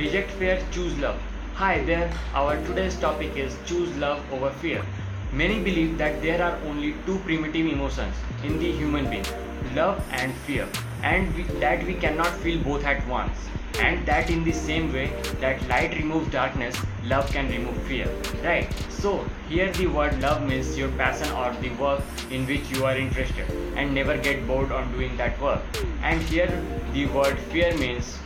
Reject fear, choose love. Hi there, our today's topic is choose love over fear. Many believe that there are only two primitive emotions in the human being love and fear, and we, that we cannot feel both at once. And that in the same way that light removes darkness, love can remove fear. Right? So, here the word love means your passion or the work in which you are interested and never get bored on doing that work. And here the word fear means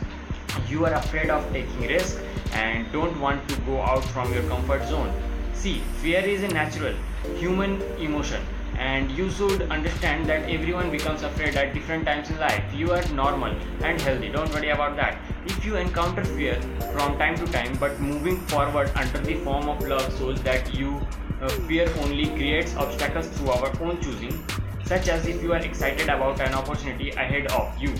you are afraid of taking risk and don't want to go out from your comfort zone. See fear is a natural human emotion and you should understand that everyone becomes afraid at different times in life. You are normal and healthy. Don't worry about that. If you encounter fear from time to time but moving forward under the form of love shows that you uh, fear only creates obstacles through our own choosing such as if you are excited about an opportunity ahead of you.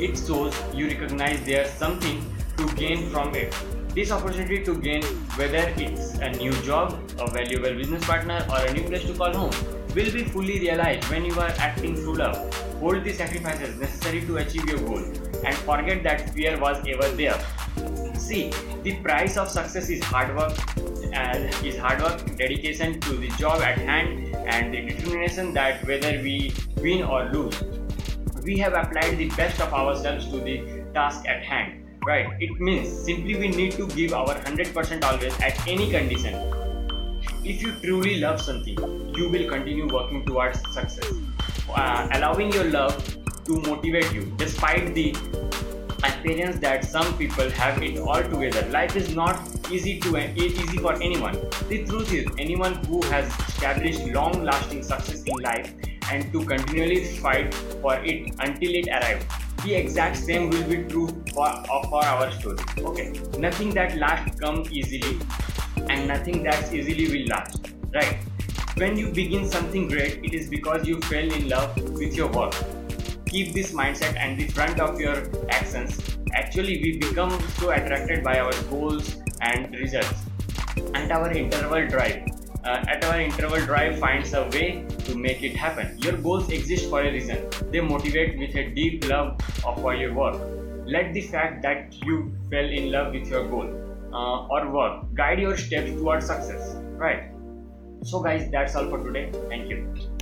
It shows you recognize there's something to gain from it. This opportunity to gain, whether it's a new job, a valuable business partner, or a new place to call home, will be fully realized when you are acting through love. Hold the sacrifices necessary to achieve your goal and forget that fear was ever there. See, the price of success is hard work, and is hard work, dedication to the job at hand, and the determination that whether we win or lose, we have applied the best of ourselves to the task at hand. Right? It means simply we need to give our 100% always at any condition. If you truly love something, you will continue working towards success, uh, allowing your love to motivate you despite the appearance that some people have it all together. Life is not easy to easy for anyone. The truth is, anyone who has established long-lasting success in life and to continually fight for it until it arrives. The exact same will be true for, for our story. Okay, nothing that lasts comes easily, and nothing that's easily will last. Right? When you begin something great, it is because you fell in love with your work keep this mindset and the front of your actions. Actually we become so attracted by our goals and results and our interval drive. Uh, at our interval drive finds a way to make it happen. Your goals exist for a reason. They motivate with a deep love for your work. Let the fact that you fell in love with your goal uh, or work guide your steps towards success. Right. So guys that's all for today. Thank you